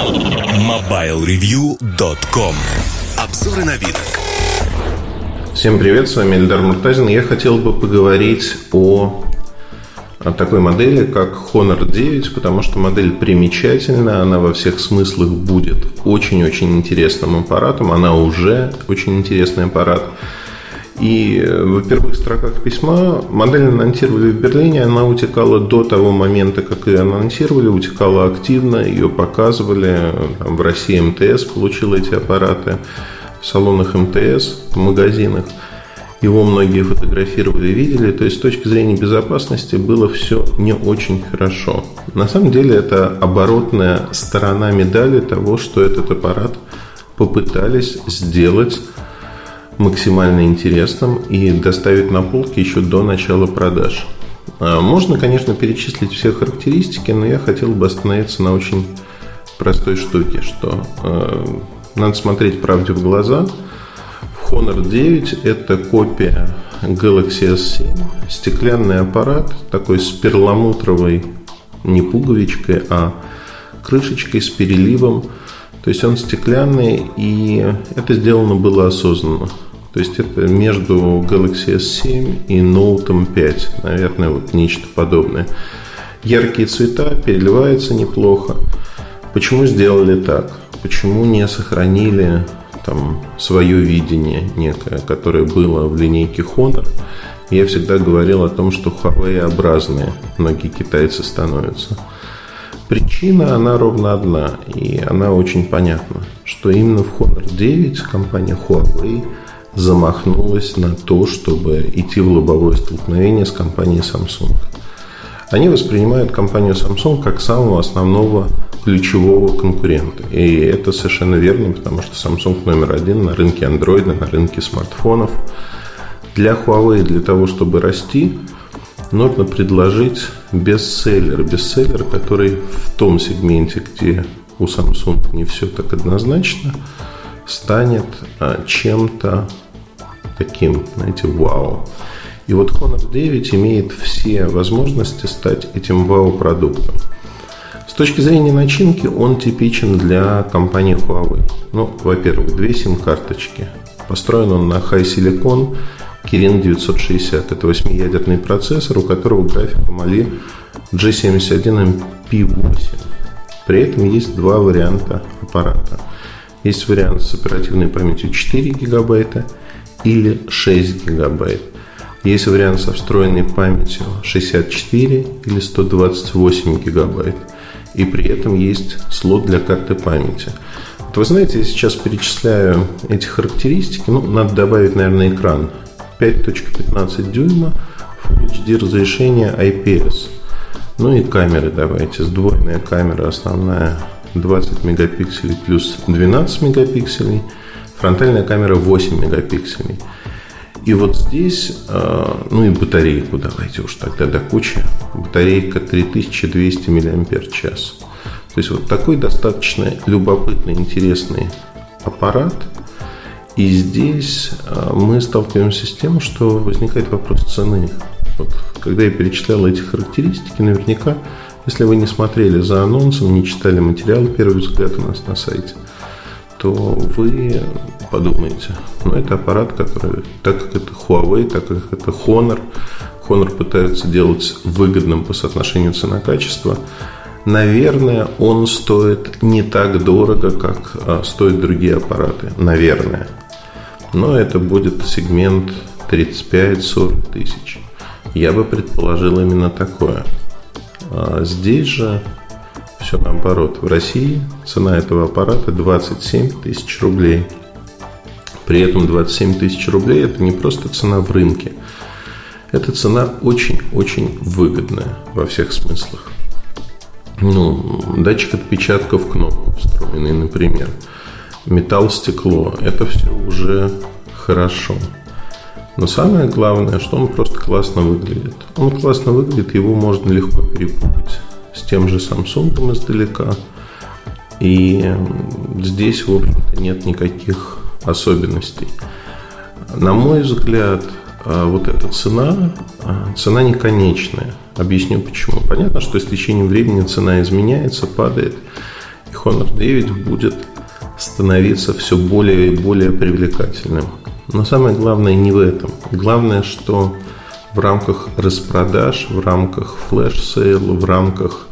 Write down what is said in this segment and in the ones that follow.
MobileReview.com Обзоры на вид. Всем привет, с вами Эльдар Муртазин. Я хотел бы поговорить о такой модели, как Honor 9, потому что модель примечательная, она во всех смыслах будет очень-очень интересным аппаратом, она уже очень интересный аппарат. И в первых строках письма модель анонсировали в Берлине, она утекала до того момента, как ее анонсировали, утекала активно, ее показывали, там, в России МТС получил эти аппараты, в салонах МТС, в магазинах. Его многие фотографировали, видели. То есть, с точки зрения безопасности было все не очень хорошо. На самом деле, это оборотная сторона медали того, что этот аппарат попытались сделать максимально интересным и доставить на полки еще до начала продаж. А, можно, конечно, перечислить все характеристики, но я хотел бы остановиться на очень простой штуке, что э, надо смотреть правде в глаза. Honor 9 это копия Galaxy S7, стеклянный аппарат, такой с перламутровой не пуговичкой, а крышечкой с переливом. То есть он стеклянный, и это сделано было осознанно. То есть это между Galaxy S7 и Note 5, наверное, вот нечто подобное. Яркие цвета, переливается неплохо. Почему сделали так? Почему не сохранили там свое видение некое, которое было в линейке Honor? Я всегда говорил о том, что Huawei-образные многие китайцы становятся. Причина, она ровно одна, и она очень понятна, что именно в Honor 9 компания Huawei – замахнулась на то, чтобы идти в лобовое столкновение с компанией Samsung. Они воспринимают компанию Samsung как самого основного ключевого конкурента. И это совершенно верно, потому что Samsung номер один на рынке Android, на рынке смартфонов. Для Huawei, для того, чтобы расти, нужно предложить бестселлер. Бестселлер, который в том сегменте, где у Samsung не все так однозначно – станет а, чем-то таким, знаете, вау. И вот Honor 9 имеет все возможности стать этим вау-продуктом. С точки зрения начинки он типичен для компании Huawei. Ну, во-первых, две сим-карточки. Построен он на High Silicon Kirin 960. Это восьмиядерный процессор, у которого графика Mali G71MP8. При этом есть два варианта аппарата – есть вариант с оперативной памятью 4 гигабайта или 6 гигабайт. Есть вариант со встроенной памятью 64 или 128 гигабайт. И при этом есть слот для карты памяти. Вот вы знаете, я сейчас перечисляю эти характеристики. Ну, надо добавить, наверное, экран. 5.15 дюйма, Full HD разрешение IPS. Ну и камеры давайте. Сдвоенная камера основная 20 мегапикселей плюс 12 мегапикселей, фронтальная камера 8 мегапикселей. И вот здесь, а, ну и батарейку давайте уж тогда до кучи. Батарейка 3200 мАч. То есть вот такой достаточно любопытный, интересный аппарат. И здесь а, мы сталкиваемся с тем, что возникает вопрос цены. Вот, когда я перечислял эти характеристики, наверняка если вы не смотрели за анонсом, не читали материалы «Первый взгляд» у нас на сайте, то вы подумаете, ну, это аппарат, который, так как это Huawei, так как это Honor, Honor пытаются делать выгодным по соотношению цена-качество, наверное, он стоит не так дорого, как а, стоят другие аппараты. Наверное. Но это будет сегмент 35-40 тысяч. Я бы предположил именно такое – а здесь же все наоборот. В России цена этого аппарата 27 тысяч рублей. При этом 27 тысяч рублей это не просто цена в рынке. Эта цена очень-очень выгодная во всех смыслах. Ну, датчик отпечатков кнопок встроенный, например. Металл, стекло. Это все уже хорошо. Но самое главное, что он просто классно выглядит. Он классно выглядит, его можно легко перепутать с тем же Samsung издалека. И здесь, в общем-то, нет никаких особенностей. На мой взгляд, а, вот эта цена, а, цена не конечная. Объясню почему. Понятно, что с течением времени цена изменяется, падает. И Honor 9 будет становиться все более и более привлекательным. Но самое главное не в этом. Главное, что в рамках распродаж, в рамках flash sale а, в рамках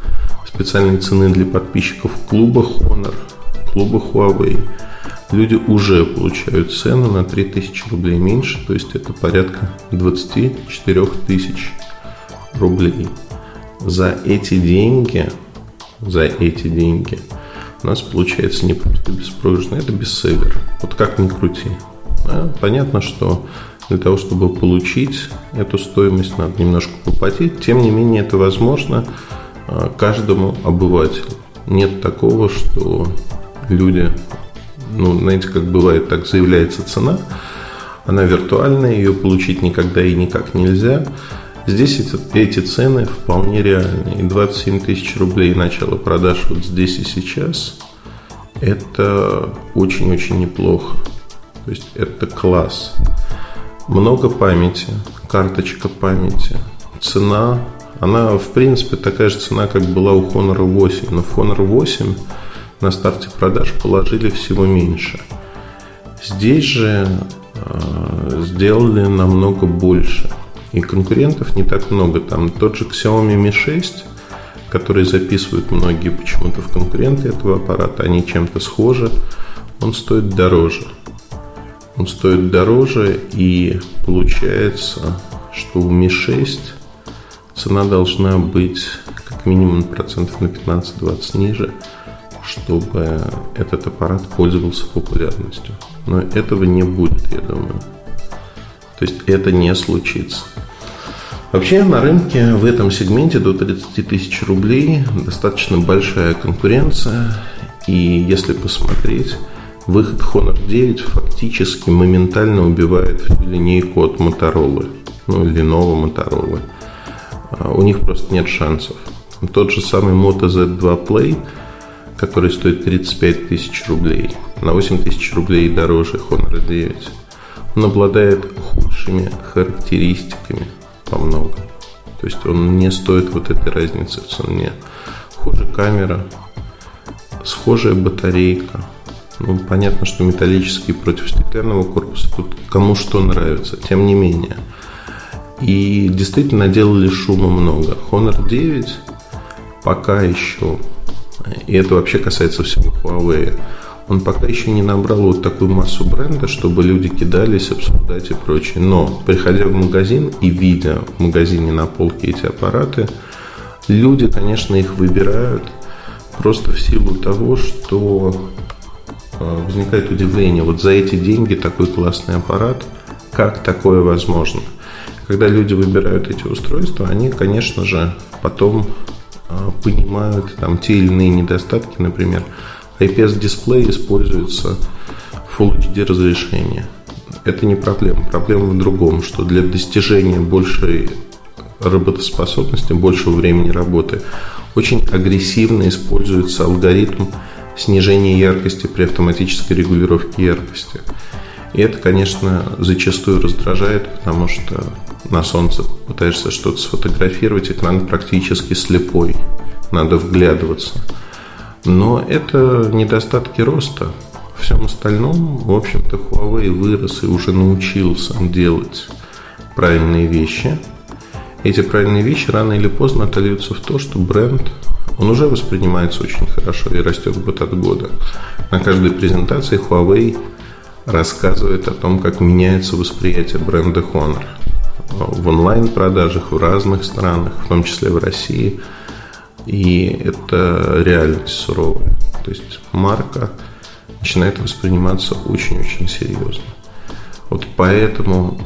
специальной цены для подписчиков клуба Honor, клуба Huawei, люди уже получают цену на 3000 рублей меньше, то есть это порядка 24 тысяч рублей. За эти деньги, за эти деньги у нас получается не просто беспроигрышный, это бестселлер. Вот как ни крути. Понятно, что для того, чтобы получить эту стоимость, надо немножко поплатить. Тем не менее, это возможно а, каждому обывателю. Нет такого, что люди, ну, знаете, как бывает, так заявляется цена, она виртуальная, ее получить никогда и никак нельзя. Здесь эти, эти цены вполне реальны. И 27 тысяч рублей начало продаж вот здесь и сейчас – это очень-очень неплохо. То есть это класс. Много памяти, карточка памяти, цена. Она, в принципе, такая же цена, как была у Honor 8. Но в Honor 8 на старте продаж положили всего меньше. Здесь же э, сделали намного больше. И конкурентов не так много. Там тот же Xiaomi Mi 6, который записывают многие почему-то в конкуренты этого аппарата, они чем-то схожи, он стоит дороже. Он стоит дороже, и получается, что у Mi 6 цена должна быть как минимум процентов на 15-20 ниже, чтобы этот аппарат пользовался популярностью. Но этого не будет, я думаю. То есть это не случится. Вообще на рынке в этом сегменте до 30 тысяч рублей достаточно большая конкуренция. И если посмотреть, выход Honor 9 фактически моментально убивает всю линейку от Motorola. Ну, Lenovo Motorola. А, у них просто нет шансов. Тот же самый Moto Z2 Play, который стоит 35 тысяч рублей, на 8 тысяч рублей дороже Honor 9 он обладает худшими характеристиками по много. То есть он не стоит вот этой разницы в цене. Хуже камера, схожая батарейка. Ну, понятно, что металлический против стеклянного корпуса тут кому что нравится. Тем не менее. И действительно наделали шума много. Honor 9 пока еще, и это вообще касается всего Huawei, он пока еще не набрал вот такую массу бренда, чтобы люди кидались, обсуждать и прочее. Но, приходя в магазин и видя в магазине на полке эти аппараты, люди, конечно, их выбирают просто в силу того, что возникает удивление. Вот за эти деньги такой классный аппарат, как такое возможно? Когда люди выбирают эти устройства, они, конечно же, потом э, понимают там те или иные недостатки, например, IPS-дисплей используется Full HD разрешение. Это не проблема. Проблема в другом, что для достижения большей работоспособности, большего времени работы очень агрессивно используется алгоритм снижения яркости при автоматической регулировке яркости. И это, конечно, зачастую раздражает, потому что на солнце пытаешься что-то сфотографировать, экран практически слепой. Надо вглядываться – но это недостатки роста. В всем остальном, в общем-то, Huawei вырос и уже научился делать правильные вещи. Эти правильные вещи рано или поздно отольются в то, что бренд, он уже воспринимается очень хорошо и растет год от года. На каждой презентации Huawei рассказывает о том, как меняется восприятие бренда Honor. В онлайн-продажах в разных странах, в том числе в России – и это реальность суровая. То есть марка начинает восприниматься очень-очень серьезно. Вот поэтому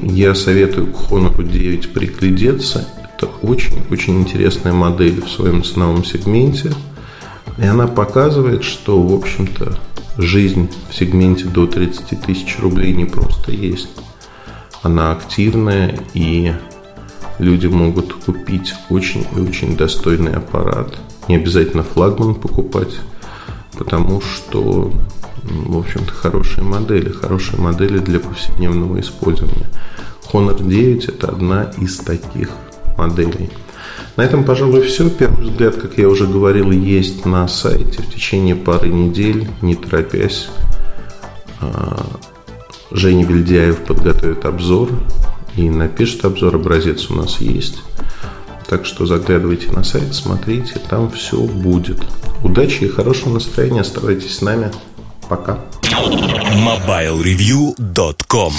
я советую к Honor 9 приглядеться. Это очень-очень интересная модель в своем ценовом сегменте. И она показывает, что, в общем-то, жизнь в сегменте до 30 тысяч рублей не просто есть. Она активная и люди могут купить очень и очень достойный аппарат. Не обязательно флагман покупать, потому что, в общем-то, хорошие модели, хорошие модели для повседневного использования. Honor 9 – это одна из таких моделей. На этом, пожалуй, все. Первый взгляд, как я уже говорил, есть на сайте в течение пары недель, не торопясь. А, Женя Вильдяев подготовит обзор и напишет обзор, образец у нас есть. Так что заглядывайте на сайт, смотрите, там все будет. Удачи и хорошего настроения, оставайтесь с нами. Пока. MobileReview.com